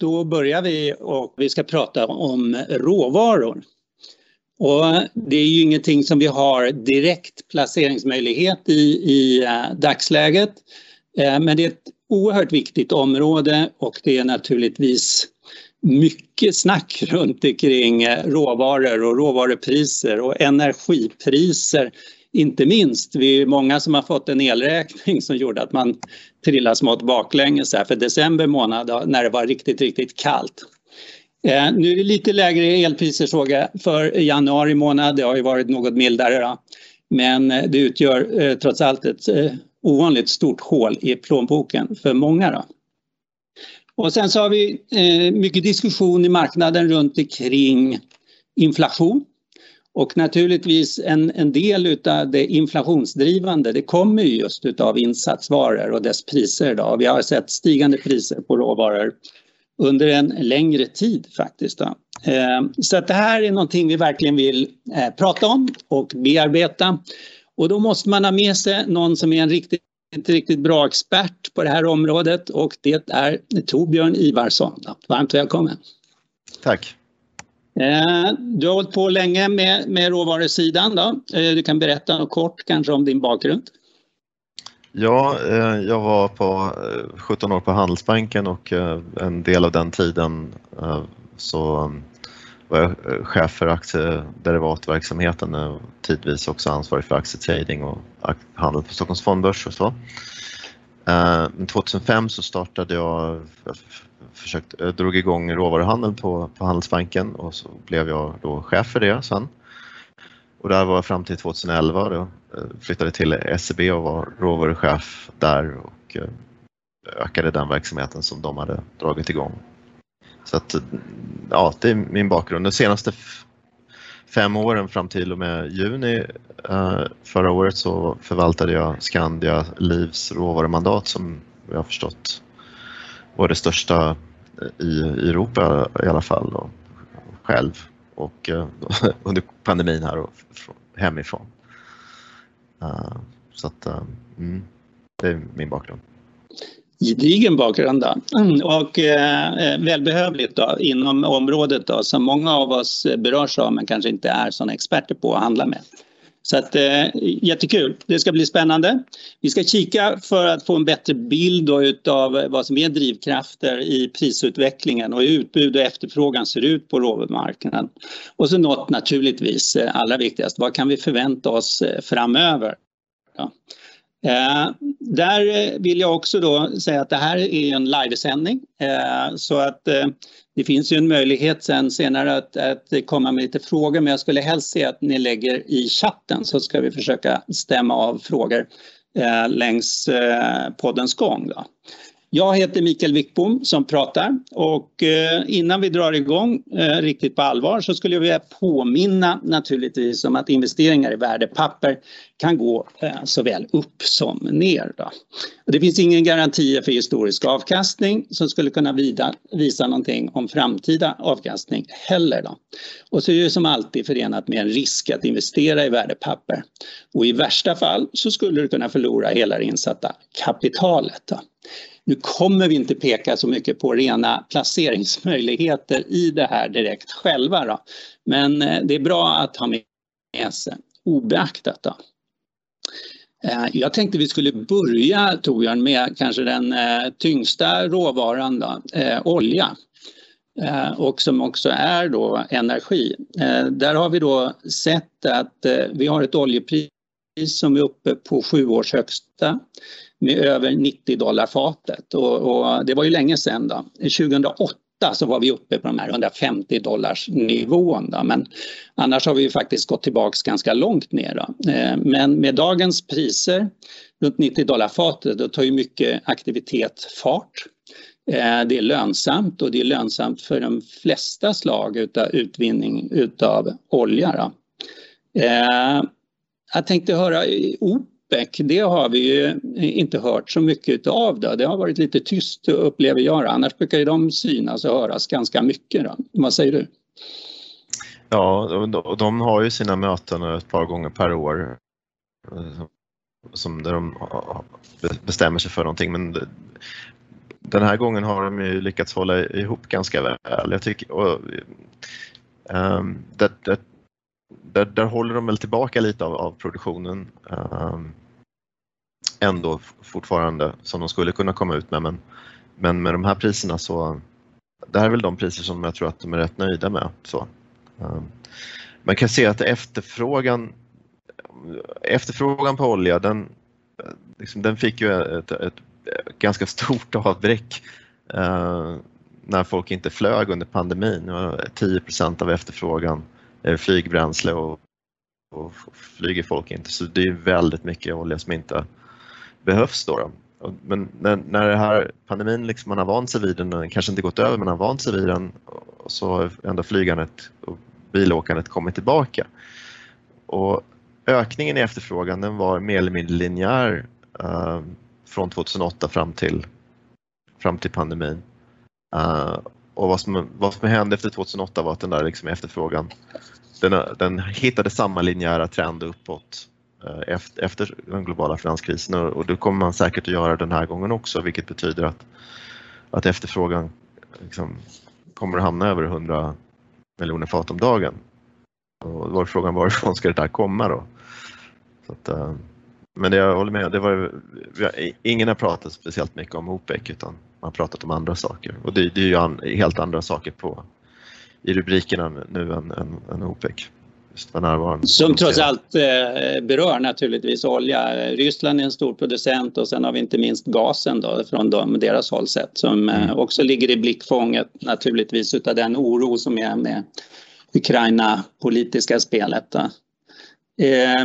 då börjar vi och vi ska prata om råvaror. Och det är ju ingenting som vi har direkt placeringsmöjlighet i, i eh, dagsläget. Eh, men det är ett oerhört viktigt område och det är naturligtvis mycket snack runt omkring eh, råvaror och råvarupriser och energipriser. Inte minst, vi är många som har fått en elräkning som gjorde att man trilla smått baklänges här för december månad när det var riktigt, riktigt kallt. Eh, nu är det lite lägre elpriser såg jag för januari månad, det har ju varit något mildare då. Men eh, det utgör eh, trots allt ett eh, ovanligt stort hål i plånboken för många. Då. Och sen så har vi eh, mycket diskussion i marknaden runt omkring inflation. Och naturligtvis en, en del av det inflationsdrivande det kommer just utav insatsvaror och dess priser. Då. Vi har sett stigande priser på råvaror under en längre tid faktiskt. Då. Eh, så att det här är någonting vi verkligen vill eh, prata om och bearbeta. Och då måste man ha med sig någon som är en riktigt inte riktigt bra expert på det här området och det är Torbjörn Ivarsson. Varmt välkommen! Tack! Eh, du har hållit på länge med, med råvarusidan. Då. Eh, du kan berätta något kort kanske om din bakgrund. Ja, eh, jag var på 17 år på Handelsbanken och en del av den tiden så mm, var jag chef för aktiederivatverksamheten och tidvis också ansvarig för aktietrading och handel på Stockholms fondbörs och så. Eh, 2005 så startade jag, försökte, eh, drog igång råvaruhandeln på, på Handelsbanken och så blev jag då chef för det sen. Och där var jag fram till 2011 då eh, flyttade till SEB och var råvaruchef där och ökade den verksamheten som de hade dragit igång. Så att, ja, det är min bakgrund. De senaste fem åren fram till och med juni uh, förra året så förvaltade jag Skandia Livs råvarumandat som jag har förstått var det största i, i Europa i alla fall då, själv och uh, under pandemin här och hemifrån. Uh, så att, mm, det är min bakgrund gedigen bakgrund. Mm, och eh, välbehövligt då, inom området då, som många av oss berörs av men kanske inte är såna experter på att handla med. Så att, eh, jättekul, det ska bli spännande. Vi ska kika för att få en bättre bild då utav vad som är drivkrafter i prisutvecklingen och hur utbud och efterfrågan ser ut på råvarumarknaden. Och så något naturligtvis eh, allra viktigast, vad kan vi förvänta oss eh, framöver? Ja. Eh, där eh, vill jag också då säga att det här är en livesändning eh, så att eh, det finns ju en möjlighet sen senare att, att komma med lite frågor men jag skulle helst se att ni lägger i chatten så ska vi försöka stämma av frågor eh, längs eh, poddens gång. Då. Jag heter Mikael Wickbom som pratar och eh, innan vi drar igång eh, riktigt på allvar så skulle jag vilja påminna naturligtvis om att investeringar i värdepapper kan gå eh, såväl upp som ner. Då. Det finns ingen garanti för historisk avkastning som skulle kunna visa någonting om framtida avkastning heller. Då. Och så är det som alltid förenat med en risk att investera i värdepapper. Och i värsta fall så skulle du kunna förlora hela det insatta kapitalet. Då. Nu kommer vi inte peka så mycket på rena placeringsmöjligheter i det här direkt själva. Då. Men eh, det är bra att ha med sig obeaktat. Då. Eh, jag tänkte vi skulle börja Torbjörn med kanske den eh, tyngsta råvaran, då, olja. Och som också är då energi. Där har vi då sett att vi har ett oljepris som är uppe på sju års högsta med över 90 dollar fatet och, och, det var ju länge sedan då. 2008 så var vi uppe på de här 150 dollars nivån då. men annars har vi faktiskt gått tillbaks ganska långt ner då. Eh, men med dagens priser runt 90 dollar fatet då tar ju mycket aktivitet fart. Eh, det är lönsamt och det är lönsamt för de flesta slag utav utvinning utav olja. Då. Eh, jag tänkte höra OPEC, det har vi ju inte hört så mycket av. Det, det har varit lite tyst upplever jag. Annars brukar ju de synas och höras ganska mycket. Då. Vad säger du? Ja, och de har ju sina möten ett par gånger per år eh, som där de bestämmer sig för någonting. Men den här gången har de ju lyckats hålla ihop ganska väl. Jag tycker, och, um, där, där, där, där, håller de väl tillbaka lite av, av produktionen um, ändå fortfarande som de skulle kunna komma ut med men, men med de här priserna så det här är väl de priser som jag tror att de är rätt nöjda med. Så, ehm, man kan se att efterfrågan efterfrågan på olja den, liksom, den fick ju ett, ett, ganska stort avbräck eh, när folk inte flög under pandemin. 10% av efterfrågan är flygbränsle och, och flyger folk inte så det är väldigt mycket olja som inte behövs. Då, då. Men när, när det här pandemin, liksom man har vant sig vid den, kanske inte gått över men man har vant sig vid den så har ändå flygandet och bilåkandet kommit tillbaka. Och ökningen i efterfrågan den var mer eller mindre linjär eh, från 2008 fram till, fram till pandemin. Eh, och vad som, vad som hände efter 2008 var att den där liksom efterfrågan den, den hittade samma linjära trend uppåt Eh, efter, efter den globala finanskrisen och, det kommer man säkert att göra den här gången också vilket betyder att, att efterfrågan liksom, kommer att hamna över 100 miljoner fat om dagen. Och då var frågan varifrån ska det där komma då? Så att, eh, men det, jag håller med, det var, ingen har pratat speciellt mycket om OPEC utan man har pratat om andra saker och det, det är ju an, helt andra saker på, i rubrikerna nu än, än, än OPEC. Som trots allt eh, berör naturligtvis olja. Ryssland är en stor producent och sen har vi inte minst gasen då från dem, deras håll sett som eh, mm. också ligger i blickfånget naturligtvis utav den oro som är med Ukraina politiska spelet. Eh,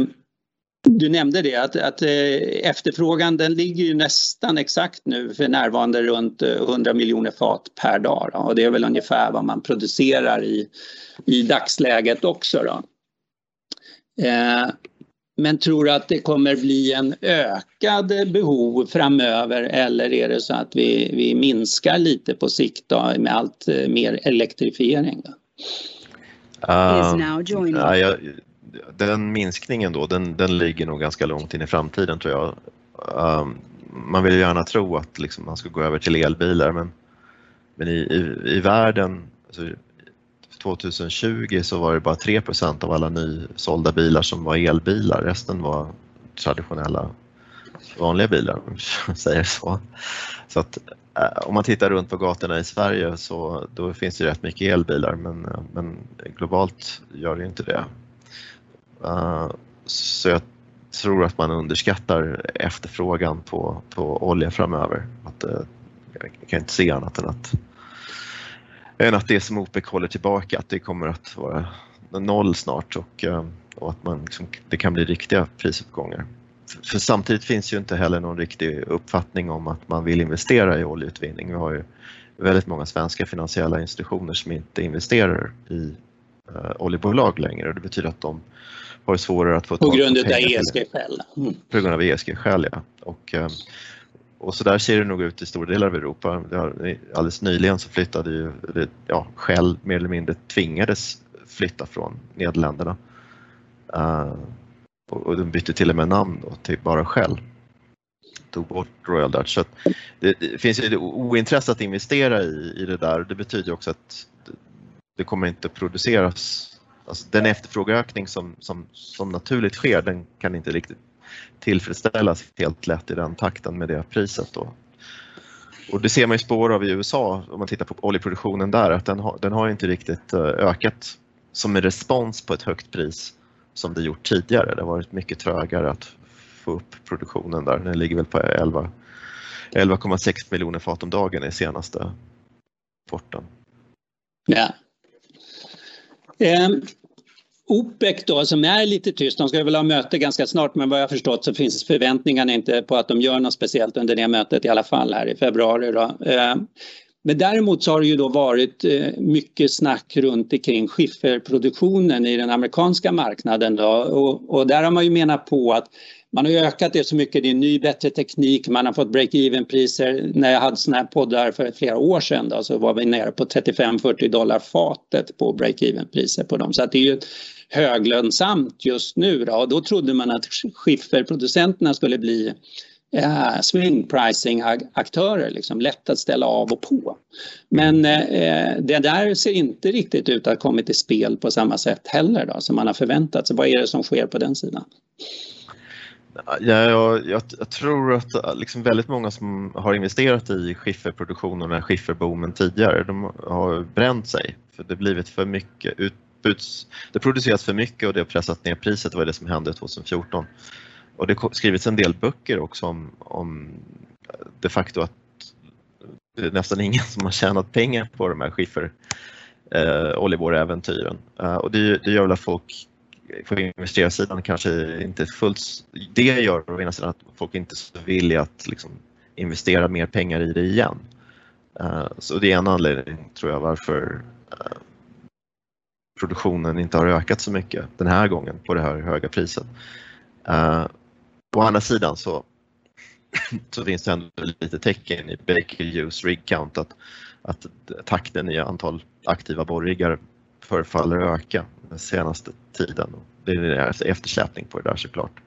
du nämnde det att, att efterfrågan den ligger ju nästan exakt nu för närvarande runt 100 eh, miljoner fat per dag då, och det är väl ungefär vad man producerar i, i dagsläget också. Då. Eh, men tror du att det kommer bli en ökad behov framöver eller är det så att vi, vi minskar lite på sikt då, med allt eh, mer elektrifiering? Då? Uh, ja, jag, den minskningen då, den, den ligger nog ganska långt in i framtiden tror jag. Um, man vill gärna tro att liksom, man ska gå över till elbilar men, men i, i, i världen, alltså, 2020 så var det bara 3% av alla nysålda bilar som var elbilar, resten var traditionella vanliga bilar om man säger så. Så att eh, om man tittar runt på gatorna i Sverige så då finns det rätt mycket elbilar men, men globalt gör det inte det. Uh, så jag tror att man underskattar efterfrågan på, på olja framöver. Att, uh, jag kan inte se annat än att, än att det som OPEC håller tillbaka, att det kommer att vara noll snart och, uh, och att man liksom, det kan bli riktiga prisuppgångar. För, för samtidigt finns ju inte heller någon riktig uppfattning om att man vill investera i oljeutvinning. Vi har ju väldigt många svenska finansiella institutioner som inte investerar i oljebolag längre och det betyder att de har svårare att få På grund av ESG-skäl? Mm. På grund av ESG-skäl, ja. Och, eh, och så där ser det nog ut i stora delar av Europa. Alldeles nyligen så flyttade ju, ja, Shell mer eller mindre tvingades flytta från Nederländerna. Uh, och de bytte till och med namn då, till bara Shell. Tog bort Royal Dutch. Så det, det, finns ju ointresse att investera i, i det där. Det betyder också att det kommer inte produceras Alltså den efterfrågeökning som, som, som naturligt sker den kan inte riktigt tillfredsställas helt lätt i den takten med det priset. Då. Och det ser man ju spår av i USA om man tittar på oljeproduktionen där att den har, den har inte riktigt eh, ökat som en respons på ett högt pris som det gjort tidigare. Det har varit mycket trögare att få upp produktionen där. Den ligger väl på 11,6 11, miljoner fat om dagen i senaste rapporten. Ja, ehm, OPEC då som är lite tyst, de ska väl ha möte ganska snart men vad jag förstått så finns förväntningarna inte på att de gör något speciellt under det mötet i alla fall här i februari. Då. Eh, men däremot så har det ju då varit eh, mycket snack runt omkring skifferproduktionen i den amerikanska marknaden då och, och där har man ju menat på att man har ökat det så mycket, det är ny bättre teknik, man har fått break-even priser. När jag hade sådana här poddar för flera år sedan då, så var vi nere på 35-40 dollar fatet på break-even priser på dem. Så att det är ju höglönsamt just nu då. och då trodde man att skifferproducenterna skulle bli eh, swing pricing aktörer, liksom, lätt att ställa av och på. Men eh, det där ser inte riktigt ut att ha kommit i spel på samma sätt heller då, som man har förväntat sig. Vad är det som sker på den sidan? Ja, jag, jag, jag, tror att eh, liksom väldigt många som har investerat i skifferproduktion och den här skifferboomen tidigare, de har bränt sig. För det har blivit för mycket utbuds... Det produceras för mycket och det har pressat ner priset, det var det som hände 2014. Och det har skrivits en del böcker också om, om de facto att det är nästan ingen som har tjänat pengar på de här skiffer eh, oljeborräventyren. Eh, och det, det gör väl att folk på investerarsidan kanske inte fullt det gör å ena sidan att folk inte är så villiga att liksom investera mer pengar i det igen. Uh, så det är en anledning tror jag varför uh, produktionen inte har ökat så mycket den här gången på det här höga priset. Uh, å andra sidan så, så finns det ändå lite tecken i Baker Hughes rig count att, att takten i antal aktiva borriggar förefaller öka den senaste tiden. Det är eftersläpning på det där såklart.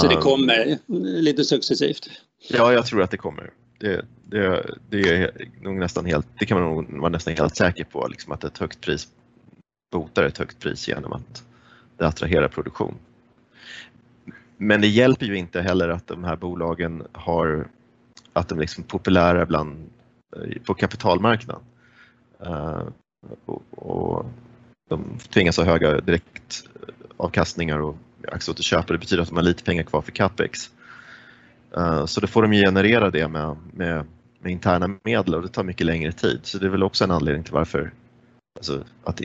Så det kommer lite successivt? Ja, jag tror att det kommer. Det, det, det är nog nästan helt, det kan man nog vara nästan helt säker på, liksom att ett högt pris botar ett högt pris genom att det attraherar produktion. Men det hjälper ju inte heller att de här bolagen har, att de liksom är liksom populära bland, eh, på kapitalmarknaden. Uh, och, och de tvingas ha höga direktavkastningar och aktieåterköp det betyder att de har lite pengar kvar för capex. Uh, så då får de generera det med, med, med, interna medel och det tar mycket längre tid. Så det är väl också en anledning till varför alltså, att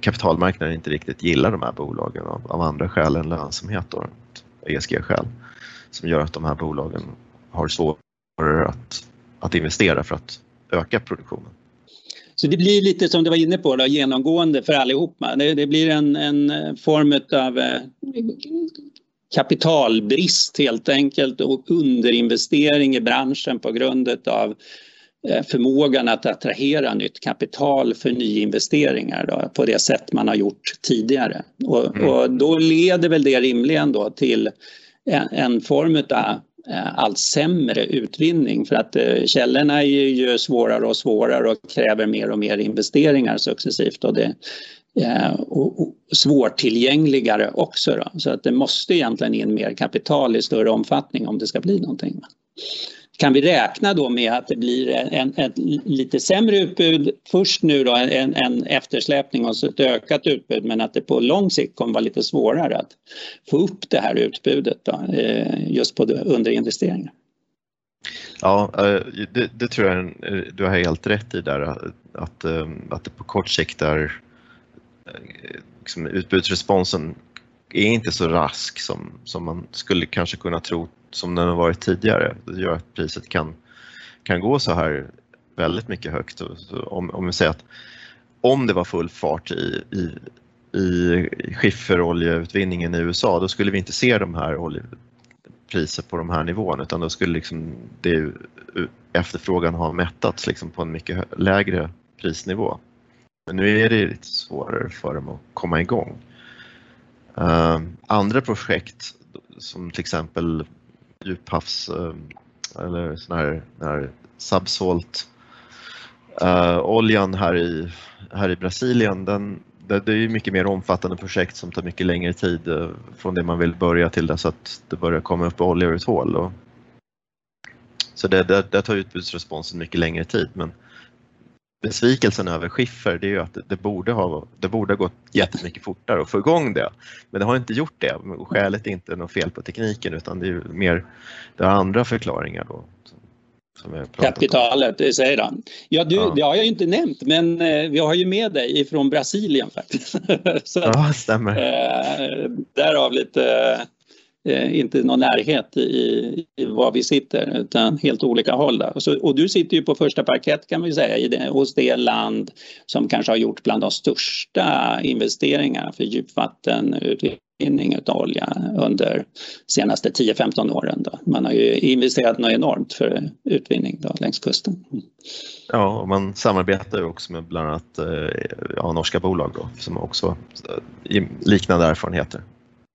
kapitalmarknaden inte riktigt gillar de här bolagen av, av andra skäl än lönsamhet, då, ESG-skäl, som gör att de här bolagen har svårare att, att investera för att öka produktionen. Så det blir lite som du var inne på, då, genomgående för allihopa. Det, det blir en, en eh, form av eh, kapitalbrist helt enkelt och underinvestering i branschen på grund av förmågan att attrahera nytt kapital för nyinvesteringar då, på det sätt man har gjort tidigare. Och, mm. och då leder väl det rimligen då till en, en form av Eh, allt sämre utvinning för att eh, källorna är ju svårare och svårare och kräver mer och mer investeringar successivt och det eh, och svårtillgängligare också. Då. Så att det måste egentligen in mer kapital i större omfattning om det ska bli någonting. Kan vi räkna då med att det blir en, ett lite sämre utbud först nu då, en, en eftersläpning och så ett ökat utbud men att det på lång sikt kommer vara lite svårare att få upp det här utbudet då, eh, just på underinvesteringar? Ja, eh, det, det, tror jag du har helt rätt i där att, att eh, det på kort sikt är liksom, utbudsresponsen är inte så rask som, som man skulle kanske kunna tro som den har varit tidigare. Det gör att priset kan, kan gå så här väldigt mycket högt. Om, om vi säger att om det var full fart i, i, i skifferoljeutvinningen i USA, då skulle vi inte se de här oljepriser på de här nivåerna utan då skulle liksom det, efterfrågan ha mättats liksom på en mycket lägre prisnivå. Men nu är det lite svårare för dem att komma igång. Uh, andra projekt som till exempel djuphavs ehm, eller sån här, här subsalt uh, oljan här i, här i Brasilien, den, det, det är mycket mer omfattande projekt som tar mycket längre tid uh, från det man vill börja till dess att det börjar komma upp olja ur ett hål. Och, så det, det, det tar utbudsresponsen mycket längre tid men besvikelsen över skiffer det är ju att det borde ha, det borde ha gått jättemycket fortare att få igång det. Men det har inte gjort det och skälet är inte något fel på tekniken utan det är mer, det har andra förklaringar då. Kapitalet, det säger han. Ja, du, ja. det har jag inte nämnt men eh, vi har ju med dig ifrån Brasilien faktiskt. Så, ja, stämmer. Eh, därav lite Eh, inte någon närhet i, i var vi sitter utan helt olika håll. Där. Och, så, och du sitter ju på första parkett kan vi säga i det, hos det land som kanske har gjort bland de största investeringarna för djupvattenutvinning av olja under senaste 10-15 åren. Då. Man har ju investerat något enormt för utvinning då, längs kusten. Ja, och man samarbetar ju också med bland annat eh, ja, norska bolag då, som också eh, har liknande erfarenheter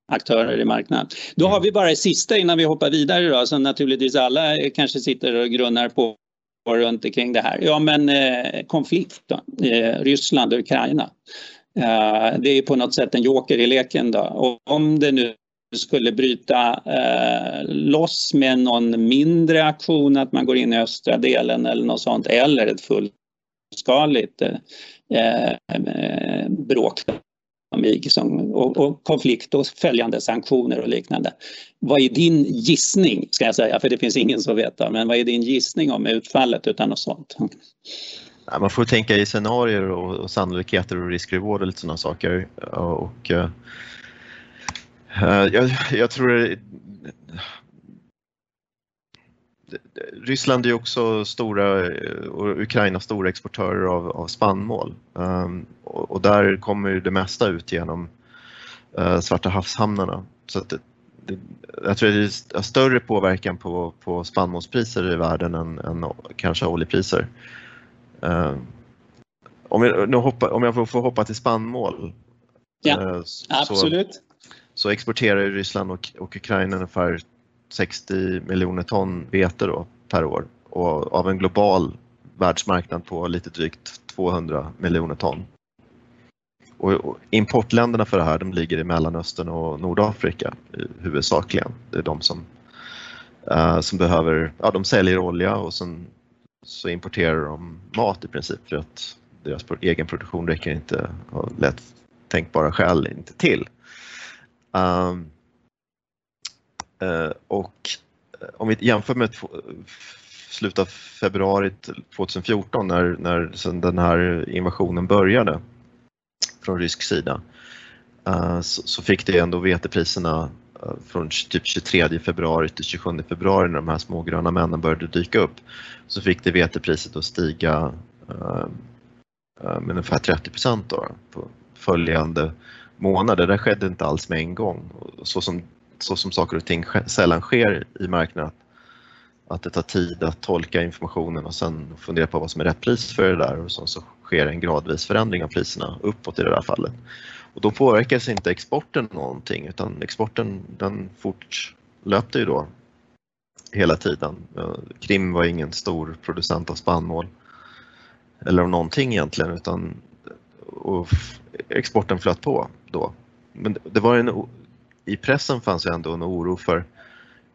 aktörer i marknaden. Då har vi bara det sista innan vi hoppar vidare då, som naturligtvis alla kanske sitter och grunnar på runt omkring det här. Ja men eh, konflikt då, eh, Ryssland och Ukraina. Eh, det är på något sätt en joker i leken då. Och om det nu skulle bryta eh, loss med någon mindre aktion, att man går in i östra delen eller något sånt, eller ett fullskaligt eh, eh, bråk som, och, och, konflikt och följande sanktioner och liknande. Vad är din gissning, ska jag säga, för det finns ingen som vet, men vad är din gissning om utfallet utan något sånt? Ja, man får tänka i scenarier och, och sannolikheter och risk-reward och lite sådana saker. Och, uh, jag, jag, tror det, Ryssland är också stora och Ukraina stora exportörer av, av spannmål um, och, och, där kommer det mesta ut genom uh, Svarta havshamnarna. Så det, det, jag tror det är större påverkan på, på spannmålspriser i världen än, än kanske oljepriser. Uh, om, jag, nu hoppa, om jag får hoppa till spannmål. Ja, uh, så, absolut. Så exporterar Ryssland och, och Ukraina ungefär 60 miljoner ton vete då, per år och av en global världsmarknad på lite drygt 200 miljoner ton. Och importländerna för det här de ligger i Mellanöstern och Nordafrika eh, huvudsakligen. Det är de som, uh, som behöver, ja de säljer olja och sen så importerar de mat i princip för att deras egen produktion räcker inte av lätt tänkbara skäl inte till. Um, uh, och om vi jämför med slutet av februari 2014 när, när den här invasionen började från rysk sida eh, så, så, fick det ändå vetepriserna eh, från typ 23 februari till 27 februari när de här små gröna männen började dyka upp så fick det vetepriset att stiga eh, med ungefär 30 procent på följande månader. Det skedde inte alls med en gång. Så som, så som saker och ting sällan sker i marknaden att det tar tid att tolka informationen och sen fundera på vad som är rätt pris för det där och så, så sker en gradvis förändring av priserna uppåt i det där fallet. Och då påverkas inte exporten någonting utan exporten den fortlöpte ju då hela tiden. Eh, Krim var ingen stor producent av spannmål eller av någonting egentligen utan och exporten flöt på då. Men det var en, i pressen fanns ju ändå en oro för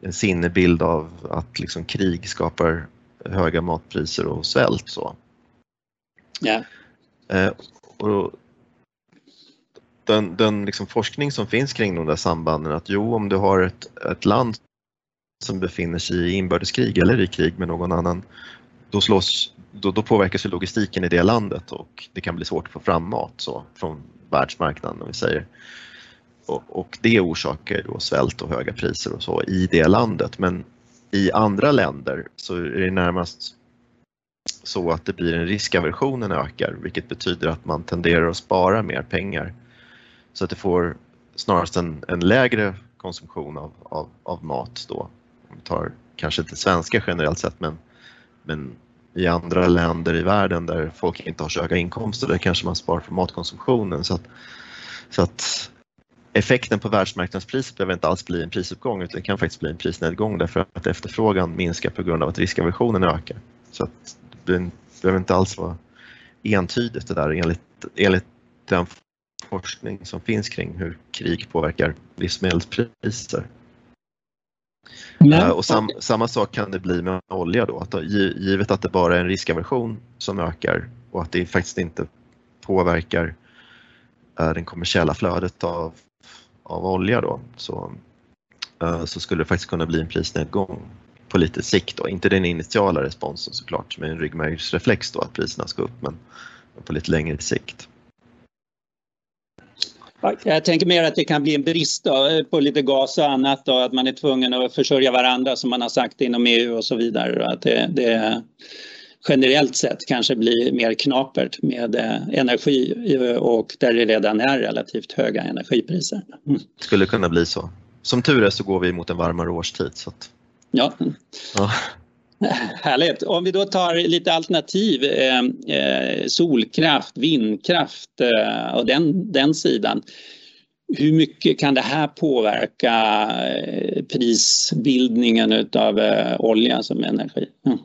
en sinnebild av att liksom krig skapar höga matpriser och svält. Så. Ja. Eh, och den, den liksom forskning som finns kring de där sambanden att jo, om du har ett, ett land som befinner sig i inbördeskrig eller i krig med någon annan, då, slås, då, då påverkas logistiken i det landet och det kan bli svårt att få fram mat så, från världsmarknaden om vi säger. Och, och det orsakar då svält och höga priser och så i det landet. Men i andra länder så är det närmast så att det blir en riskaversionen ökar vilket betyder att man tenderar att spara mer pengar. Så att det får snarast en, en lägre konsumtion av, av, av mat då. Om vi tar kanske inte svenska generellt sett men, men i andra länder i världen där folk inte har så höga inkomster där kanske man sparar för matkonsumtionen. Så att, så att effekten på världsmarknadspriset behöver inte alls bli en prisuppgång utan det kan faktiskt bli en prisnedgång därför att efterfrågan minskar på grund av att riskaversionen ökar. Så att det behöver inte alls vara entydigt det där enligt, enligt den forskning som finns kring hur krig påverkar livsmedelspriser. Nej. Eh, och sam, samma sak kan det bli med olja då, att givet att det bara är en riskaversion som ökar och att det faktiskt inte påverkar eh, det kommersiella flödet av av olja då så, eh, så skulle det faktiskt kunna bli en prisnedgång på lite sikt. Då. Inte den initiala responsen såklart med en ryggmärgsreflex då att priserna ska upp men på lite längre sikt. Jag tänker mer att det kan bli en brist då, eh, på lite gas och annat och att man är tvungen att försörja varandra som man har sagt inom EU och så vidare. Att det, det, generellt sett kanske blir mer knapert med eh, energi eh, och där det redan är relativt höga energipriser. Mm. Skulle kunna bli så. Som tur är så går vi mot en varmare årstid. Så att... ja. ja. Härligt. Om vi då tar lite alternativ, eh, eh solkraft, vindkraft eh, och den, den sidan. hur mycket kan det här påverka prisbildningen utav olja som energi? Mm.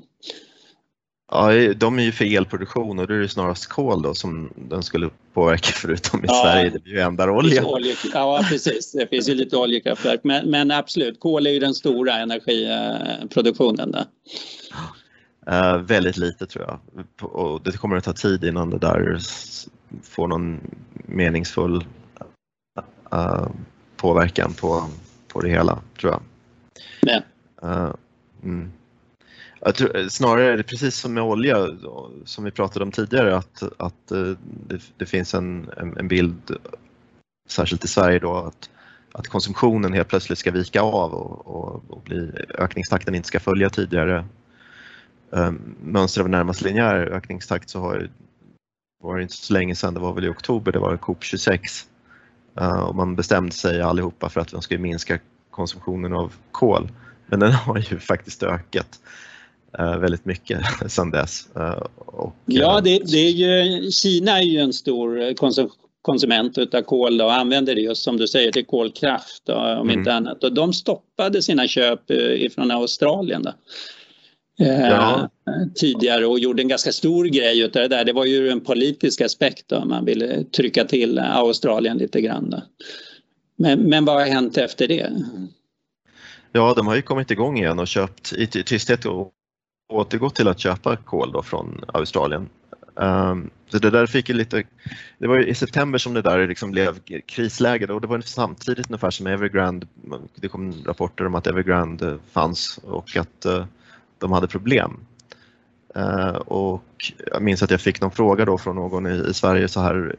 Ja, de är ju för elproduktion och då är det snarast kol då som den skulle påverka förutom i ja, Sverige, det blir ju olja. olja. Ja precis, det finns ju lite oljekraftverk men, men absolut, kol är ju den stora energiproduktionen där. Uh, väldigt lite tror jag och det kommer att ta tid innan det där får någon meningsfull uh, påverkan på, på det hela tror jag. Ja. Uh, mm. Tror, eh, snarare är det precis som med olja som vi pratade om tidigare att, att eh, det, det finns en, en, bild, särskilt i Sverige då, att, att konsumtionen helt plötsligt ska vika av och, och, och bli, ökningstakten inte ska följa tidigare um, mönster av närmast linjär ökningstakt så har var det inte så länge sedan, det var väl i oktober, det var COP26 uh, eh, och man bestämde sig allihopa för att man skulle minska konsumtionen av kol. Men den har ju faktiskt ökat. Eh, väldigt mycket sedan dess. Eh, och, ja, eh, det, det, är ju, Kina är ju en stor konsument av kol och använder det just som du säger till kolkraft om mm. inte annat. Och de stoppade sina köp ifrån Australien. Då. Ja. tidigare och gjorde en ganska stor grej av det där. Det var ju en politisk aspekt då, man ville trycka till Australien lite grann. Då. Men, men vad har hänt efter det? Ja, de har ju kommit igång igen och köpt i tysthet och återgått till att köpa kol då från Australien. Um, så det där fick ju lite, det var i september som det där liksom blev krisläge och det var samtidigt ungefär som Evergrande, det kom rapporter om att Evergrande fanns och att uh, de hade problem. Uh, och jag minns att jag fick någon fråga då från någon i, i Sverige så här,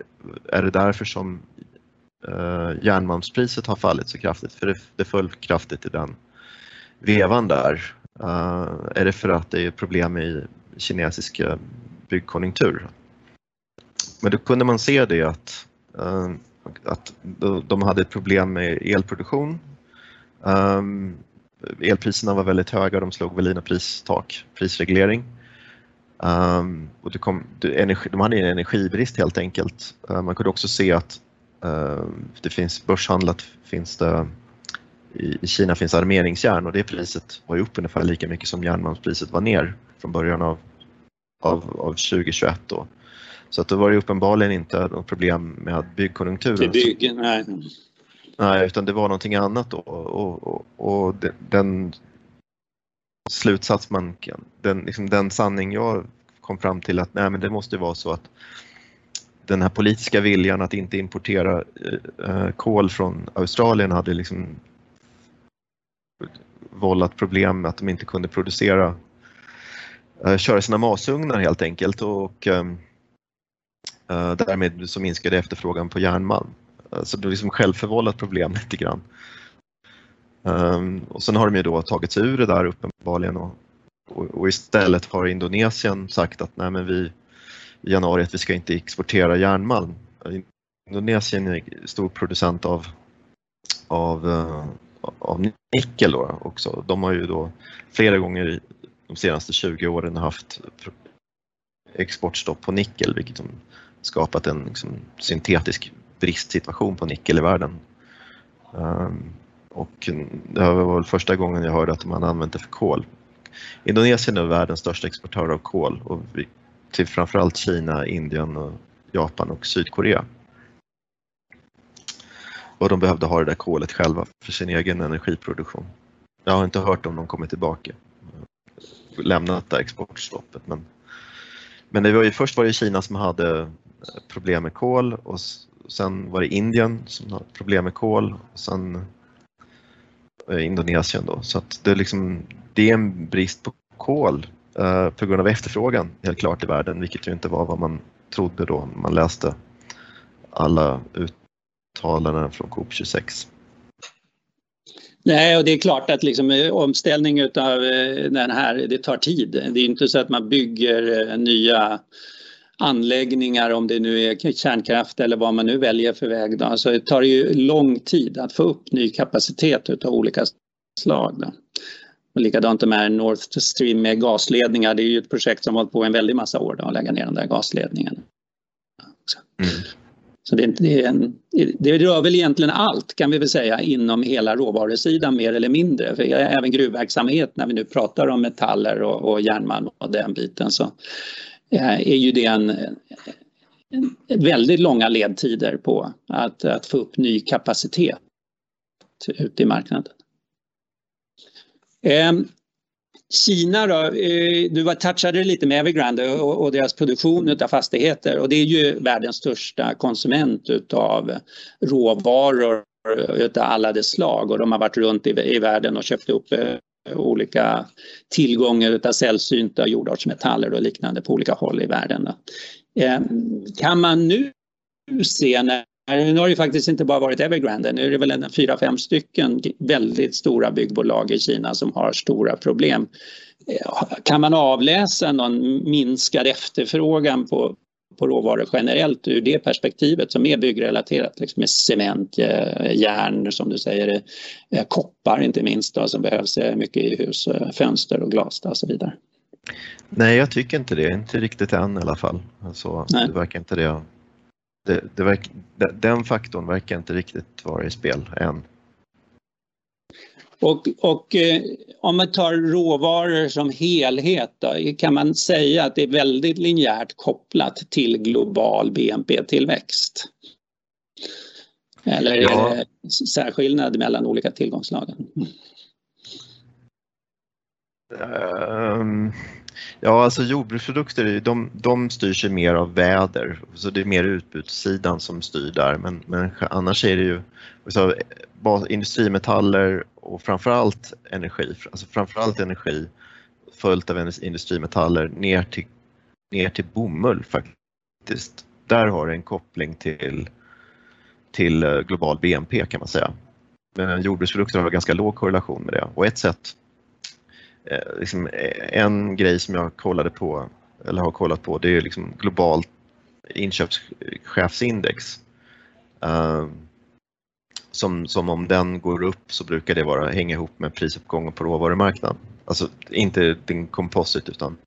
är det därför som uh, järnmalmspriset har fallit så kraftigt? För det, det föll kraftigt i den vevan där. Uh, är det för att det är problem i kinesisk eh, byggkonjunktur? Men då kunde man se det att, uh, att de hade ett problem med elproduktion. Um, elpriserna var väldigt höga, de slog väl in pristak, prisreglering. Um, och det kom, det, energi, de hade en energibrist helt enkelt. Uh, man kunde också se att uh, det finns börshandlat finns det i Kina finns armeringsjärn och det priset var ju upp ungefär lika mycket som järnmalmspriset var ner från början av, av, av 2021. Då. Så att det var ju uppenbarligen inte något problem med byggkonjunkturen. Byggen, nej. nej, utan det var någonting annat då och, och, och den slutsats man kan, den, liksom den sanning jag kom fram till att nej men det måste vara så att den här politiska viljan att inte importera eh, kol från Australien hade liksom vållat problem med att de inte kunde producera, eh, köra sina masugnar helt enkelt och ehm, eh, därmed så minskade efterfrågan på järnmalm. Eh, så det är liksom självförvållat problem lite grann. Ehm, och sen har de ju då tagit sig ur det där uppenbarligen och, och, och istället har Indonesien sagt att nej men vi i januari att vi ska inte exportera järnmalm. Indonesien är stor producent av, av av nickel då också. De har ju då flera gånger de senaste 20 åren haft exportstopp på nickel vilket har skapat en liksom, syntetisk bristsituation på nickel i världen. Ehm, och det var väl första gången jag hörde att man använt det för kol. Indonesien är världens största exportör av kol och till framförallt Kina, Indien, och Japan och Sydkorea och de behövde ha det där kolet själva för sin egen energiproduktion. Jag har inte hört om de kommer tillbaka, lämnat det exportstoppet. Men, men det var ju, först var det Kina som hade problem med kol och sen var det Indien som hade problem med kol och sen eh, Indonesien då. Så att det, är liksom, det är en brist på kol eh, på grund av efterfrågan helt klart i världen, vilket ju inte var vad man trodde då man läste alla ut, uttalanden från COP26. Nej, och det är klart att liksom, eh, omställning av eh, den här, det tar tid. Det är inte så att man bygger eh, nya anläggningar om det nu är kärnkraft eller vad man nu väljer för väg. Då. Så det tar ju lång tid att få upp ny kapacitet av olika slag. Då. Och likadant med North Stream med gasledningar. Det är ju ett projekt som har hållit på en väldig massa år då, att lägga ner den där gasledningen. Mm. Så det, det, är en, det rör väl egentligen allt kan vi väl säga inom hela råvarusidan mer eller mindre. För även gruvverksamhet när vi nu pratar om metaller och, och järnmalm och den biten så eh, är ju det en, en väldigt långa ledtider på att, att få upp ny kapacitet ute i marknaden. Ehm, Kina då, eh, du var touchade lite med Evergrande och deras produktion av fastigheter och det är ju världens största konsument utav råvaror utav alla dess slag och de har varit runt i, världen och köpt upp eh, olika tillgångar utav sällsynta jordartsmetaller och liknande på olika håll i världen. Eh, kan man nu se när nu har det faktiskt inte bara varit Evergrande, nu är det väl en fyra, fem stycken väldigt stora byggbolag i Kina som har stora problem. Kan man avläsa någon minskad efterfrågan på, på råvaror generellt ur det perspektivet som är byggrelaterat, liksom med cement, eh, järn som du säger, eh, koppar inte minst då, som behövs eh, mycket i hus, fönster och glas och så vidare? Nej, jag tycker inte det, inte riktigt än i alla fall. Alltså, det verkar inte det det, det verk, den faktorn verkar inte riktigt vara i spel än. Och, och eh, om man tar råvaror som helhet då, kan man säga att det är väldigt linjärt kopplat till global BNP-tillväxt? Eller ja. är det särskillnad mellan olika tillgångslagen? Um, Ja, alltså jordbruksprodukter de, de styrs ju mer av väder, så det är mer utbudssidan som styr där. Men, men annars är det ju alltså, så, industrimetaller och framförallt energi, alltså framförallt energi följt av industrimetaller ner till, ner till bomull faktiskt. Där har det en koppling till, till eh, global BNP kan man säga. Men jordbruksprodukter har ganska låg korrelation med det och ett sätt liksom en grej som jag kollade på, eller har kollat på, det är liksom globalt inköpschefsindex. Uh, som, som om den går upp så brukar det vara, hänga ihop med prisuppgången på råvarumarknaden. Alltså inte den composite utan,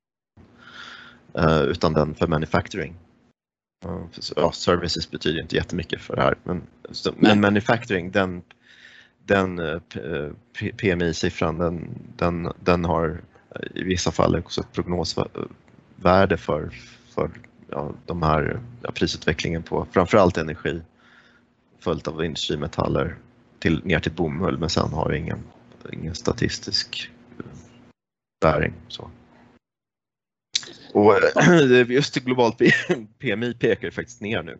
utan den för manufacturing. Ja, services betyder inte jättemycket för det här men, men manufacturing den den eh, PMI-siffran den, den, den har i vissa fall också ett prognosvärde för, för ja, de här ja, prisutvecklingen på framförallt energi följt av industrimetaller till, ner till bomull men sen har det ingen, ingen statistisk eh, bäring. Så. Och just globalt PMI pekar faktiskt ner nu.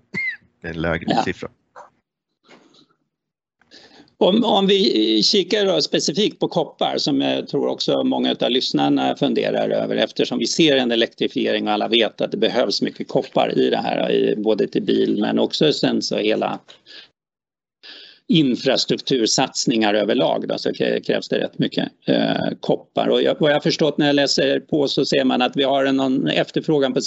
Det är en lägre ja. siffra. Om, om vi kikar då specifikt på koppar som jag tror också många av lyssnarna funderar över eftersom vi ser en elektrifiering och alla vet att det behövs mycket koppar i det här, både till bil men också sen så hela infrastruktursatsningar överlag då, så krävs det rätt mycket eh, koppar. Och jag, vad jag förstått när jag läser på så ser man att vi har en efterfrågan på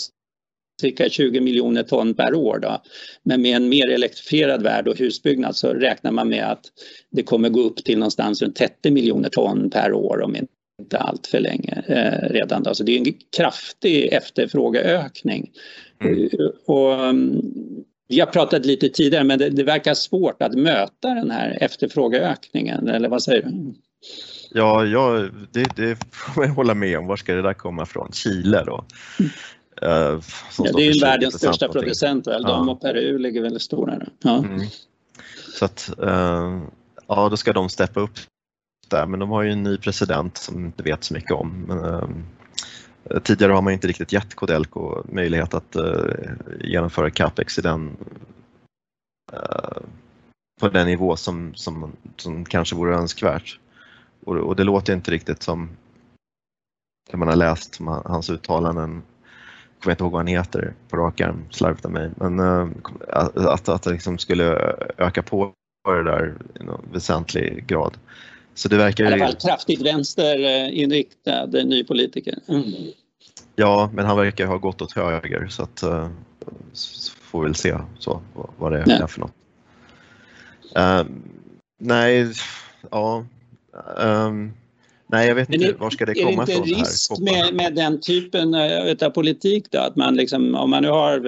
cirka 20 miljoner ton per år. Då. Men med en mer elektrifierad värld och husbyggnad så räknar man med att det kommer gå upp till någonstans runt 30 miljoner ton per år om inte allt för länge eh, redan. Då. Så det är en kraftig efterfrågeökning. Mm. Och, um, vi har pratat lite tidigare men det, det, verkar svårt att möta den här efterfrågeökningen, eller vad säger du? Ja, ja det, det får jag hålla med om. Var ska det där komma ifrån? Chile då? Uh, ja, det är ju världens största producent väl, de och Peru ligger väldigt stora. Ja. Mm. Så att, uh, ja då ska de steppa upp där, men de har ju en ny president som inte vet så mycket om. Men, uh, tidigare har man inte riktigt gett Codelco möjlighet att genomföra capex i den på den nivå som, som, som kanske vore önskvärt. Och, och det låter inte riktigt som, när man har läst hans uttalanden kommer inte ihåg vad han heter på rak arm, slarvigt av mig, men uh, att, att det liksom skulle öka på det där i någon väsentlig grad. Så det verkar I alla fall kraftigt vänsterinriktad ny politiker. Mm. Ja, men han verkar ha gått åt höger så att så får vi väl se så, vad det är för något. Uh, nej, ja. Um, Nej, jag vet inte. Var ska det komma ifrån? Är det inte risk med, med den typen av politik då? Att man liksom, om man nu har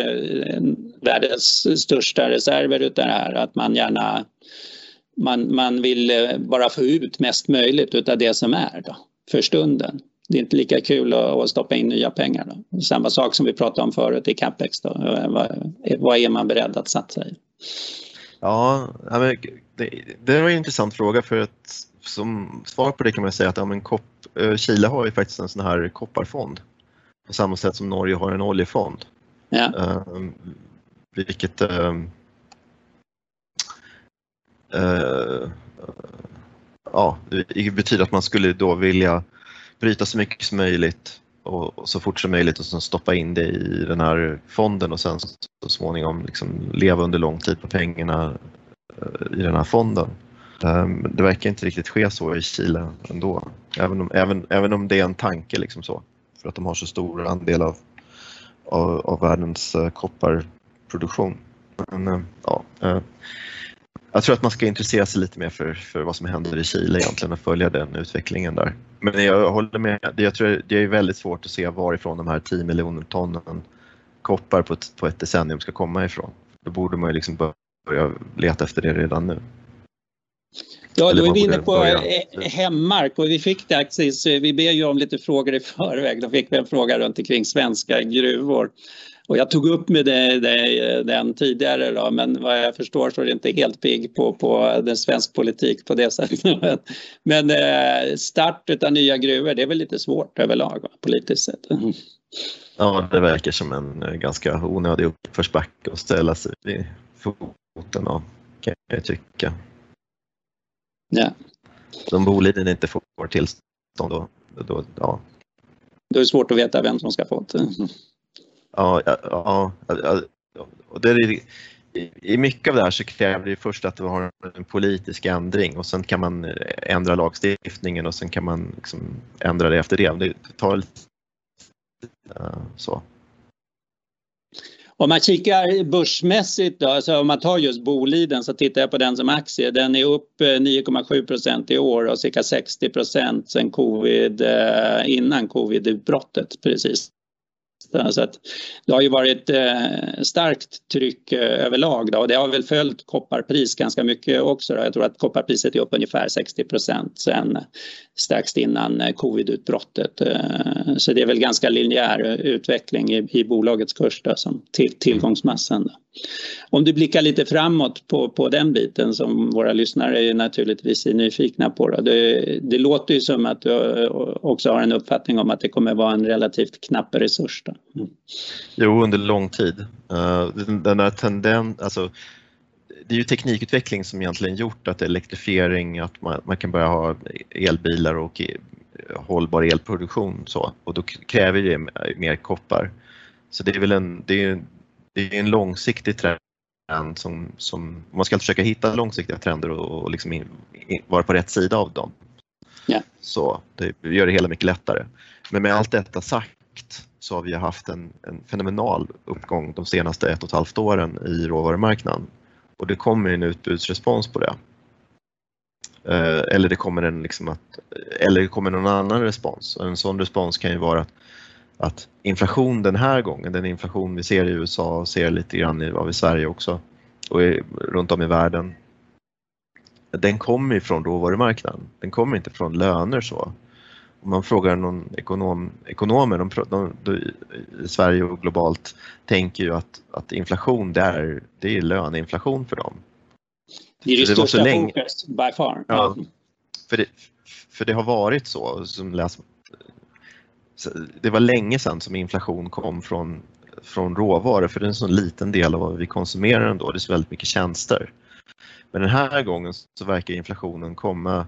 världens största reserver utav det här, att man gärna man, man vill bara få ut mest möjligt utav det som är då, för stunden. Det är inte lika kul att, stoppa in nya pengar. Då. Samma sak som vi pratade om förut i capex. Då. Vad, vad är man beredd att satsa i? Ja, det, det var en intressant fråga för att som svar på det kan man säga att ja, men Kop, eh, Chile har ju faktiskt en sån här kopparfond på samma sätt som Norge har en oljefond. Ja. Uh, vilket uh, uh, ja, det betyder att man skulle då vilja bryta så mycket som möjligt och, så fort som möjligt och sen stoppa in det i den här fonden och sen så småningom liksom leva under lång tid på pengarna i den här fonden. Eh, det verkar inte riktigt ske så i Chile ändå, även om, även, även om det är en tanke liksom så, för att de har så stor andel av, av, av världens eh, kopparproduktion. Men, eh, ja, jag tror att man ska intressera sig lite mer för, för vad som händer i Chile egentligen och följa den utvecklingen där. Men jag håller med, jag tror det är väldigt svårt att se varifrån de här 10 miljoner tonnen koppar på ett, på ett decennium ska komma ifrån. Då borde man ju liksom börja leta efter det redan nu. Ja, då är vi inne på hemmark och vi fick det faktiskt, vi ber ju om lite frågor i förväg, då fick vi en fråga runt omkring svenska gruvor. Och jag tog upp med det, det, den tidigare då, men vad jag förstår så är det inte helt pigg på, på den svensk politik på det sättet. Men eh, start av nya gruvor, det är väl lite svårt överlag politiskt sett. Ja, det verkar som en eh, ganska onödig uppförsbacke att ställa sig vid foten av, kan jag tycka. Ja. Om Boliden inte får tillstånd då, då, ja. då är det svårt att veta vem som ska få det. Ja, ja, ja, och det är, i mycket av det här så kräver det först att vi har en politisk ändring och sen kan man ändra lagstiftningen och sen kan man liksom ändra det efter det. Det tar lite så. Om man kikar börsmässigt, då, alltså om man tar just Boliden så tittar jag på den som aktie. Den är upp eh, 9,7 i år och cirka 60 sen covid, eh, innan covid-utbrottet precis. Så att det har ju varit eh, starkt tryck eh, överlag då, och det har väl följt kopparpris ganska mycket också. Då. Jag tror att kopparpriset är upp ungefär 60 procent sen strax innan eh, covidutbrottet. Eh, så det är väl ganska linjär eh, utveckling i, i bolagets kurs då, som till, tillgångsmassan. Då. Om du blickar lite framåt på, på den biten som våra lyssnare är naturligtvis är nyfikna på. Då. Det, det låter ju som att du också har en uppfattning om att det kommer vara en relativt knapp resurs. Då. Mm. Jo, under lång tid. Eh, den här tendens, alltså, det är ju teknikutveckling som egentligen gjort att elektrifiering, att man, man kan börja ha elbilar och e, hållbar elproduktion så, och då kräver det mer koppar. Så det är väl en, det är, det är en långsiktig trend som, som man ska försöka hitta långsiktiga trender och, och liksom in, in, vara på rätt sida av dem. Yeah. Så det gör det hela mycket lättare. Men med allt detta sagt så har vi haft en, en fenomenal uppgång de senaste ett och ett halvt åren i råvarumarknaden och det kommer en utbudsrespons på det. Eh, eller det kommer en liksom att, eller det kommer någon annan respons. En sån respons kan ju vara att att inflation den här gången, den inflation vi ser i USA och ser lite grann av i Sverige också och runt om i världen, den kommer ju från råvarumarknaden. Den kommer inte från löner så. Om man frågar någon ekonom, ekonomer de, de, de, i Sverige och globalt tänker ju att, att inflation det är, det är löneinflation för dem. Det är det, det största fokus by far. Ja, för, det, för det har varit så, som läs, det var länge sedan som inflation kom från, från råvaror för det är en sån liten del av vad vi konsumerar ändå, det är så väldigt mycket tjänster. Men den här gången så verkar inflationen komma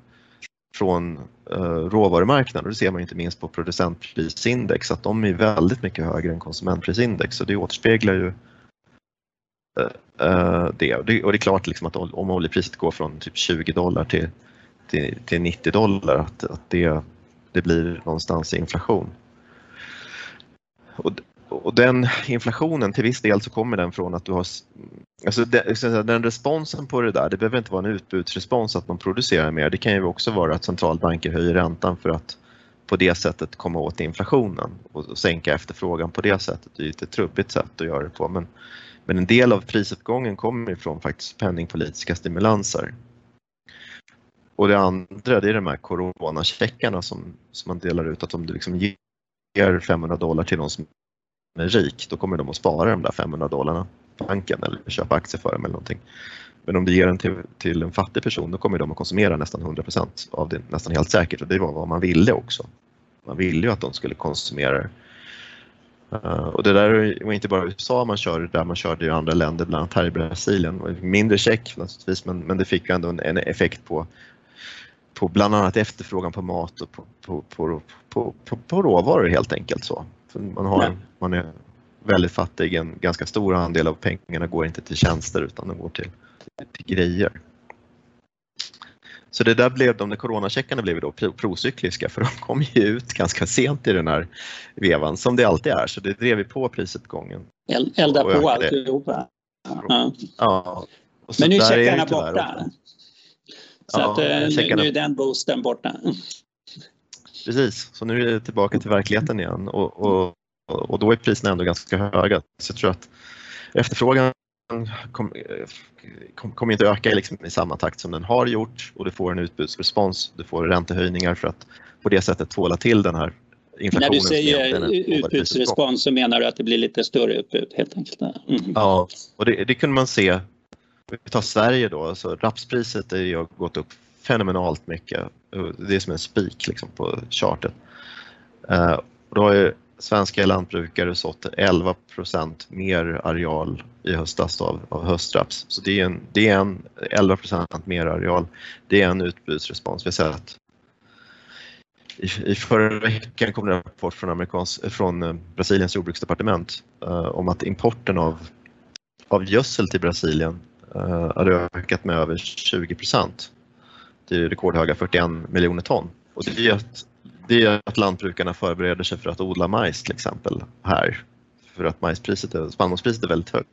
från eh, råvarumarknaden och det ser man inte minst på producentprisindex att de är väldigt mycket högre än konsumentprisindex och det återspeglar ju eh, eh, det. Och, det. Och det är klart liksom att om oljepriset går från typ 20 dollar till, till, till 90 dollar att, att det, det blir någonstans inflation. Och, och den inflationen till viss del så kommer den från att du har, alltså den responsen på det där, det behöver inte vara en utbudsrespons att man producerar mer, det kan ju också vara att centralbanker höjer räntan för att på det sättet komma åt inflationen och sänka efterfrågan på det sättet. Det är ett trubbigt sätt att göra det på men, men en del av prisuppgången kommer ifrån faktiskt penningpolitiska stimulanser. Och det andra det är de här coronacheckarna som, som man delar ut, att om du liksom ger 500 dollar till någon som är rik, då kommer de att spara de där 500 dollarna på banken eller köpa aktier för dem eller någonting. Men om du ger den till, till en fattig person, då kommer de att konsumera nästan 100% av det, nästan helt säkert. Och det var vad man ville också. Man ville ju att de skulle konsumera det. Uh, och det där var inte bara USA man körde där, man körde i andra länder, bland annat här i Brasilien. Mindre check naturligtvis, men, men det fick ändå en, en effekt på, på bland annat efterfrågan på mat och på, på, på, på, på, på råvaror helt enkelt. så. För man, har, man är väldigt fattig, en ganska stor andel av pengarna går inte till tjänster utan de går till, till grejer. Så det där blev, de där coronacheckarna blev då procykliska för de kom ju ut ganska sent i den här vevan som det alltid är så det drev ju på prisuppgången. Elda på alltihopa. Ja. ja. Men nu är checkarna borta. Så ja, att, eh, nu, är den boosten borta. Precis, så nu är det tillbaka till verkligheten igen och, och, och då är priserna ändå ganska höga. Så jag tror att efterfrågan kommer kom, kom inte öka liksom i samma takt som den har gjort och du får en utbudsrespons, du får räntehöjningar för att på det sättet tvåla till den här inflationen. När du säger utbudsrespons så menar du att det blir lite större utbud helt enkelt? Mm. Ja, och det, det kunde man se. Vi tar Sverige då, så rapspriset har gått upp fenomenalt mycket. Det är som en spik liksom på chartet. Eh, och då har svenska lantbrukare sått 11% mer areal i höstas av, av höstraps. Så det är, en, det är en 11 mer areal. Det är en utbudsrespons. Vi har sett i, I förra veckan kom det en rapport från, Amerikans, från eh, Brasiliens jordbruksdepartement eh, om att importen av, av gödsel till Brasilien Eh, hade ökat med över 20 procent. Det är rekordhöga 41 miljoner ton. Och det är att det är att lantbrukarna förbereder sig för att odla majs till exempel här. För att majspriset, spannmålspriset är väldigt högt.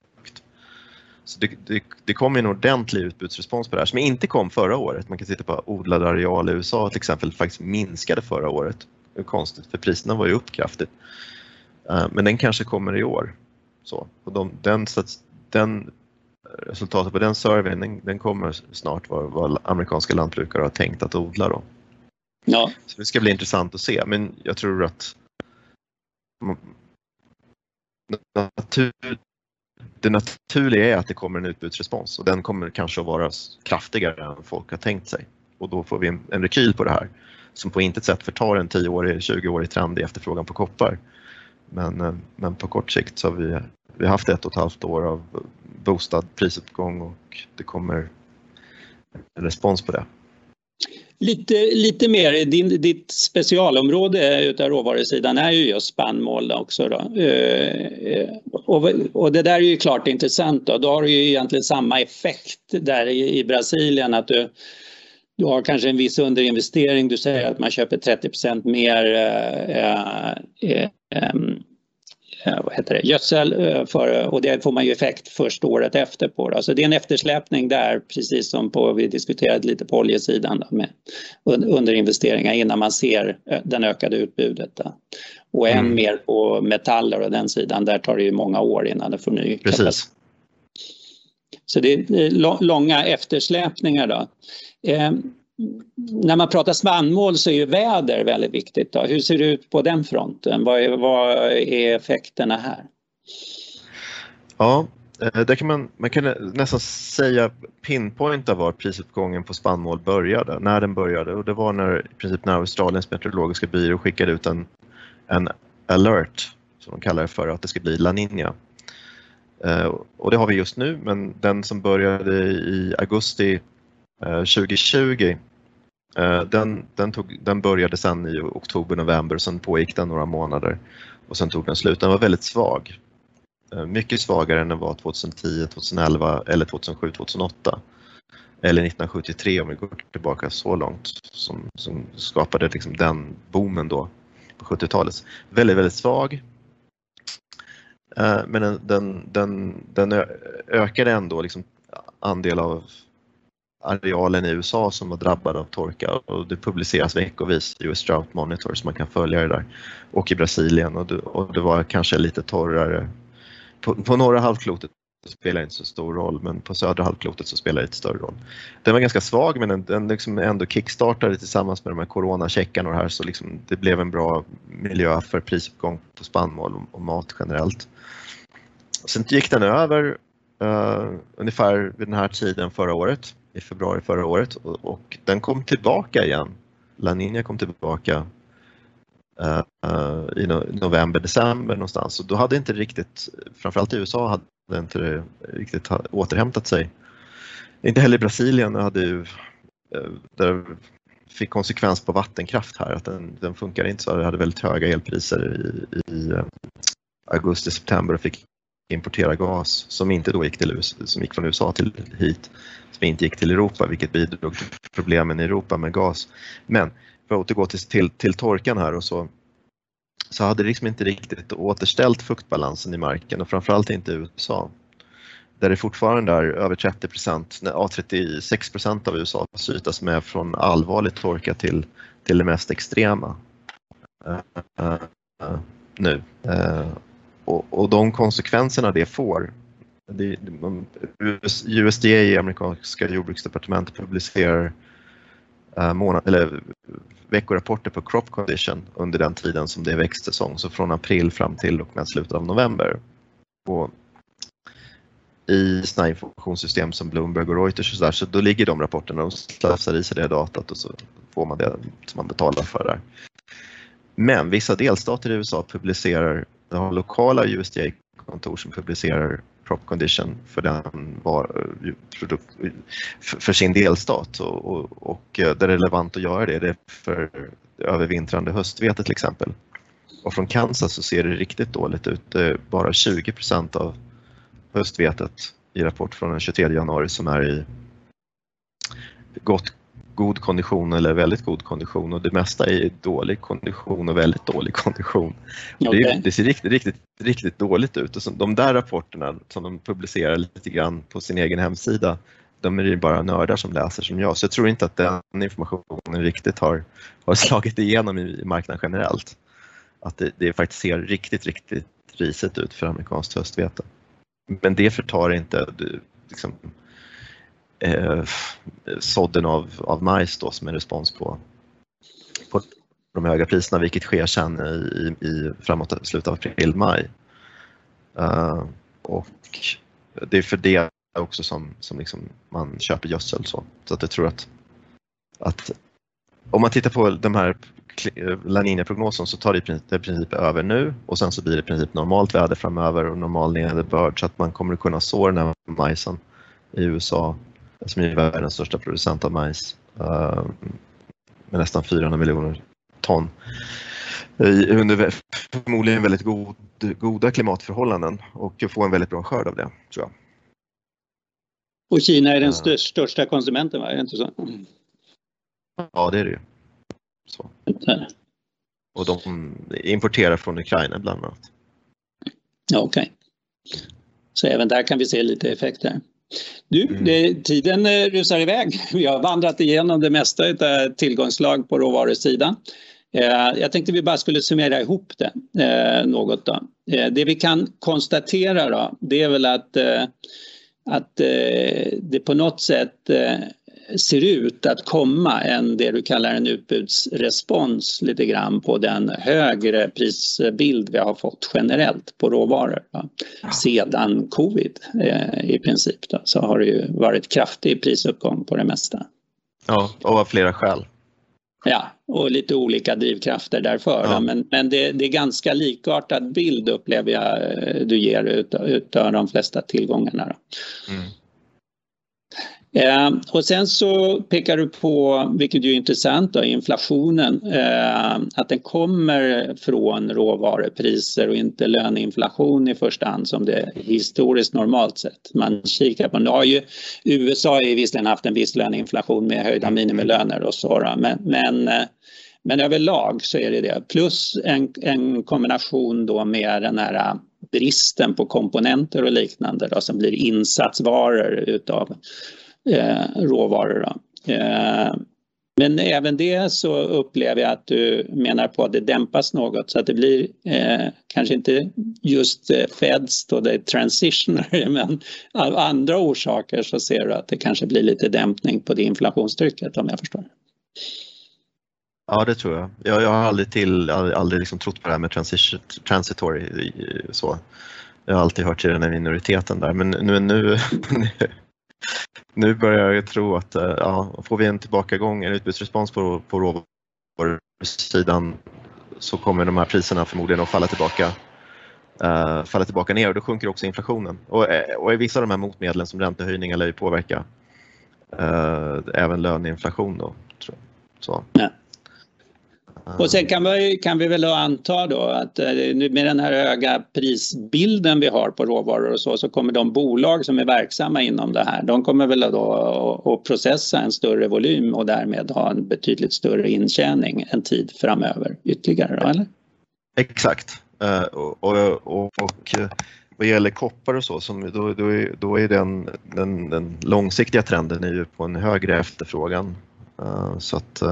Så det, det, det kom en ordentlig utbudsrespons på det här som inte kom förra året. Man kan titta på odlad areal i USA till exempel, faktiskt minskade förra året. Det är konstigt för priserna var ju upp kraftigt. Eh, men den kanske kommer i år. Så, och de, den, den, resultatet på den surveyn den, den kommer snart vad, vad amerikanska lantbrukare har tänkt att odla. Då. Ja. Så det ska bli intressant att se, men jag tror att natur, det naturliga är att det kommer en utbudsrespons och den kommer kanske att vara kraftigare än folk har tänkt sig. Och då får vi en, en rekyl på det här som på intet sätt förtar en 10-årig, 20-årig trend i efterfrågan på koppar. Men, eh, men på kort sikt så har vi, vi haft ett och ett halvt år av boostad prisuppgång och det kommer en respons på det. Lite, lite mer, din, ditt specialområde utav råvarusidan är ju just spannmål också. Då. Eh, och, och, det där är ju klart intressant. Då, då har du ju egentligen samma effekt där i, i Brasilien att du, du har kanske en viss underinvestering. Du säger att man köper 30% mer eh, Eh, eh vad heter det, gödsel eh, för, och det får man ju effekt först året efter på. Då. Så det är en eftersläpning där precis som på, vi diskuterade lite på oljesidan då, med underinvesteringar innan man ser eh, den ökade utbudet. Då. Och än mm. mer på metaller och den sidan, där tar det ju många år innan det får ny Precis. Så det är långa eftersläpningar då när man pratar spannmål så är ju väder väldigt viktigt. Då. Hur ser det ut på den fronten? Vad är, vad är effekterna här? Ja, eh, där kan man, man kan nästan säga pinpointa var prisuppgången på spannmål började, när den började och det var när, i princip när Australiens meteorologiska byrå skickade ut en, en alert, som de kallar det för, att det ska bli La Nina. Eh, och det har vi just nu, men den som började i augusti Eh, 2020 eh, den, den, tog, den började sen i oktober, november sen pågick den några månader och sen tog den slut. Den var väldigt svag. Eh, mycket svagare än den var 2010, 2011 eller 2007, 2008. Eller 1973 om vi går tillbaka så långt som, som skapade liksom den boomen då på 70-talet. Väldigt, väldigt svag. Men men den, den, den ökade ändå liksom andel av arealen i USA som var drabbad av torka och det publiceras veckovis i US Drought Monitor så man kan följa det där. Och i Brasilien och det, och det var kanske lite torrare. På, på norra halvklotet spelar inte så stor roll men på södra halvklotet så spelar det lite större roll. Den var ganska svag men den, den liksom ändå kickstartade tillsammans med de här coronacheckarna och det här så liksom det blev en bra miljö för prisuppgång på spannmål och, och mat generellt. Sen gick den över uh, ungefär vid den här tiden förra året, i februari förra året och, och den kom tillbaka igen. La Nina kom tillbaka uh, uh, i no november, december någonstans och då hade inte riktigt, framförallt i USA hade inte riktigt återhämtat sig. Inte heller Brasilien hade ju, eh, där fick konsekvens på vattenkraft här, att den, den funkar inte så, det hade väldigt höga elpriser i, i augusti, september och fick importera gas som inte då gick, till, som gick från USA till hit, som inte gick till Europa vilket bidrog till problemen i Europa med gas. Men för att återgå till, till, till torkan här och så, så hade det liksom inte riktigt återställt fuktbalansen i marken och framförallt inte i USA. Där det fortfarande är över 30 procent, ja 36 procent av USAs yta som är från allvarlig torka till, till det mest extrema. Uh, uh, uh, nu. Eh, och, och de konsekvenserna det får det, USDA, amerikanska jordbruksdepartementet, publicerar eh, månad, eller veckorapporter på crop condition under den tiden som det är växtsäsong, så från april fram till och med slutet av november. Och I sådana informationssystem som Bloomberg och Reuters och så, där, så då ligger de rapporterna och slafsar i sig det datat och så får man det som man betalar för där. Men vissa delstater i USA publicerar det har lokala USDA-kontor som publicerar crop condition för, den var, eh, produkt, för sin delstat och, och, och, eh, det är relevant att göra det, det är för övervintrande höstvete till exempel. Och från Kansas så ser det riktigt dåligt ut. Det är bara 20 procent av höstvetet i rapport från den 23 januari som är i gott god kondition eller väldigt god kondition och det mesta är dålig kondition och väldigt dålig kondition. Okay. Det, det, ser riktigt, riktigt, riktigt dåligt ut och så, de där rapporterna som de publicerar lite grann på sin egen hemsida, de är det bara nördar som läser som jag, så jag tror inte att den informationen riktigt har, har slagit igenom i, marknaden generellt. Att det, det faktiskt ser riktigt, riktigt risigt ut för amerikanskt höstvete. Men det förtar inte liksom, eh, sådden av, av majs då som en respons på, på de höga priserna vilket sker sen i, i framåt slutet av april, maj. Uh, och det är för det också som, som liksom man köper gödsel så. Så att jag tror att, att om man tittar på de här La Nina-prognosen så tar det i princip, i princip över nu och sen så blir det i princip normalt väder framöver och normal nederbörd så att man kommer att kunna så den här majsen i USA som är världens största producent av majs uh, med nästan 400 miljoner ton under förmodligen väldigt god, goda klimatförhållanden och få en väldigt bra skörd av det, tror jag. Och Kina är den uh, största konsumenten, va? Är det inte så? Ja, det är det ju. Så. Och de importerar från Ukraina bland annat. Ja, Okej. Okay. Så även där kan vi se lite effekter. Du, mm. det, tiden eh, rusar iväg. Vi har vandrat igenom det mesta av tillgångslag på råvarusidan. Eh, jag tänkte vi bara skulle summera ihop det eh, något. Då. Det vi kan konstatera då, det är väl att, att det på något sätt ser ut att komma en, det du kallar en utbudsrespons lite grann på den högre prisbild vi har fått generellt på råvaror. Ja. Sedan covid eh, i princip då, så har det ju varit kraftig prisuppgång på det mesta. Ja, och av flera skäl. Ja, och lite olika drivkrafter därför. Ja. Men, men det, det, är ganska likartad bild upplever jag eh, du ger utav, utav de flesta tillgångarna. Mm. Eh, och sen så pekar du på, vilket är intressant, då, inflationen, eh, att den kommer från råvarupriser och inte löneinflation i första hand som det historiskt normalt sett man kikar på. Nu har ju USA har ju visserligen haft en viss löneinflation med höjda minimilöner och så, då, men, men eh, men överlag så är det det. Plus en, en kombination då med den här eh, bristen på komponenter och liknande då, som blir insatsvaror utav Eh, råvaror. Då. Eh, men även det så upplever jag att du menar på att det dämpas något så att det blir eh, kanske inte just eh, Feds då det är transitionary men av andra orsaker så ser du att det kanske blir lite dämpning på det inflationstrycket om jag förstår. Ja, det tror jag. Jag, jag har aldrig, till, aldrig, aldrig liksom trott på det här med transitory. Eh, så. Jag har alltid hört till den här minoriteten där, men nu, nu, nu börjar jag tro att eh, ja, får vi en tillbakagång, en utbudsrespons på, på råvarusidan så kommer de här priserna förmodligen att falla tillbaka, uh, falla tillbaka ner och då sjunker också inflationen. Och, eh, och vissa av de här motmedlen som räntehöjningar lär ju påverka uh, även löneinflation. Då, tror jag. Så. Ja. Och sen kan vi, kan vi väl anta då att eh, med den här höga prisbilden vi har på råvaror och så, så kommer de bolag som är verksamma inom det här, de kommer väl då att processa en större volym och därmed ha en betydligt större intjäning en tid framöver ytterligare, då, eller? Exakt. Eh, och, och, och, och eh, vad gäller koppar och så, som, då, då, är, då är den, den, den långsiktiga trenden är ju på en högre efterfrågan. Så att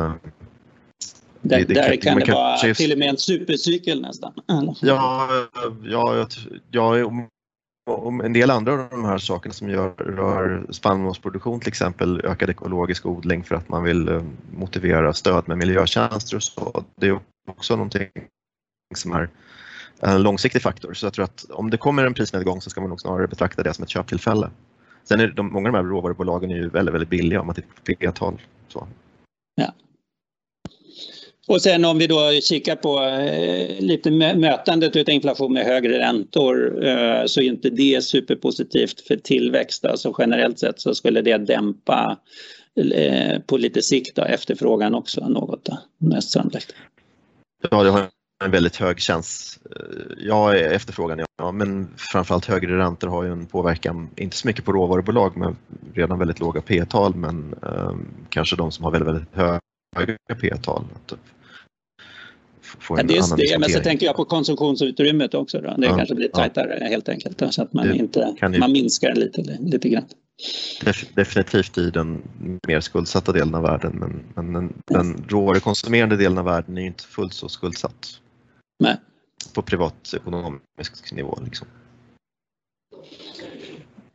det, det där kan, det vara kanske... till och med en supercykel nästan. Ja, ja, ja om en del andra av de här sakerna som gör, rör spannmålsproduktion till exempel, ökad ekologisk odling för att man vill eh, motivera stöd med miljötjänster och så. Det är också någonting som är en långsiktig faktor. Så jag tror att om det kommer en prisnedgång så ska man nog snarare betrakta det som ett köptillfälle. Sen är de, många av de här råvarubolagen är ju väldigt, väldigt billiga om man tittar på P-tal. Och sen om vi då kikar på eh, lite mötandet av inflation med högre räntor eh, så är inte det superpositivt för tillväxt. Alltså generellt sett så skulle det dämpa eh, på lite sikt då, efterfrågan också något då, mest sannolikt. Ja, det har en väldigt hög chans. Eh, ja, efterfrågan ja, men framförallt högre räntor har ju en påverkan, inte så mycket på råvarubolag med redan väldigt låga P-tal men eh, kanske de som har väldigt, väldigt höga P-tal få en ja, dels det, men så tänker jag på konsumtionsutrymmet också. Då. Det ja, kanske blir tajtare ja. helt enkelt så att man, inte, ju, man minskar lite, lite grann. Definitivt i den mer skuldsatta delen av världen men, men den, den råvarukonsumerande delen av världen är inte fullt så skuldsatt. Nej. På privatekonomisk nivå. Liksom.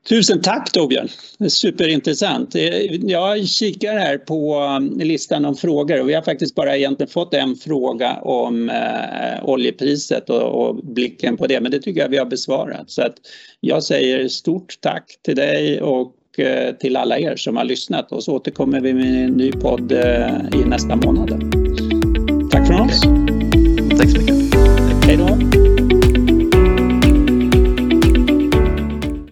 Tusen tack Torbjörn, superintressant. Jag kikar här på um, listan om frågor och vi har faktiskt bara egentligen fått en fråga om eh, oljepriset och, blicken på det, men det tycker jag vi har besvarat. Så att jag säger stort tack till dig och eh, till alla er som har lyssnat och så återkommer vi med en ny podd eh, i nästa månad. Tack från oss.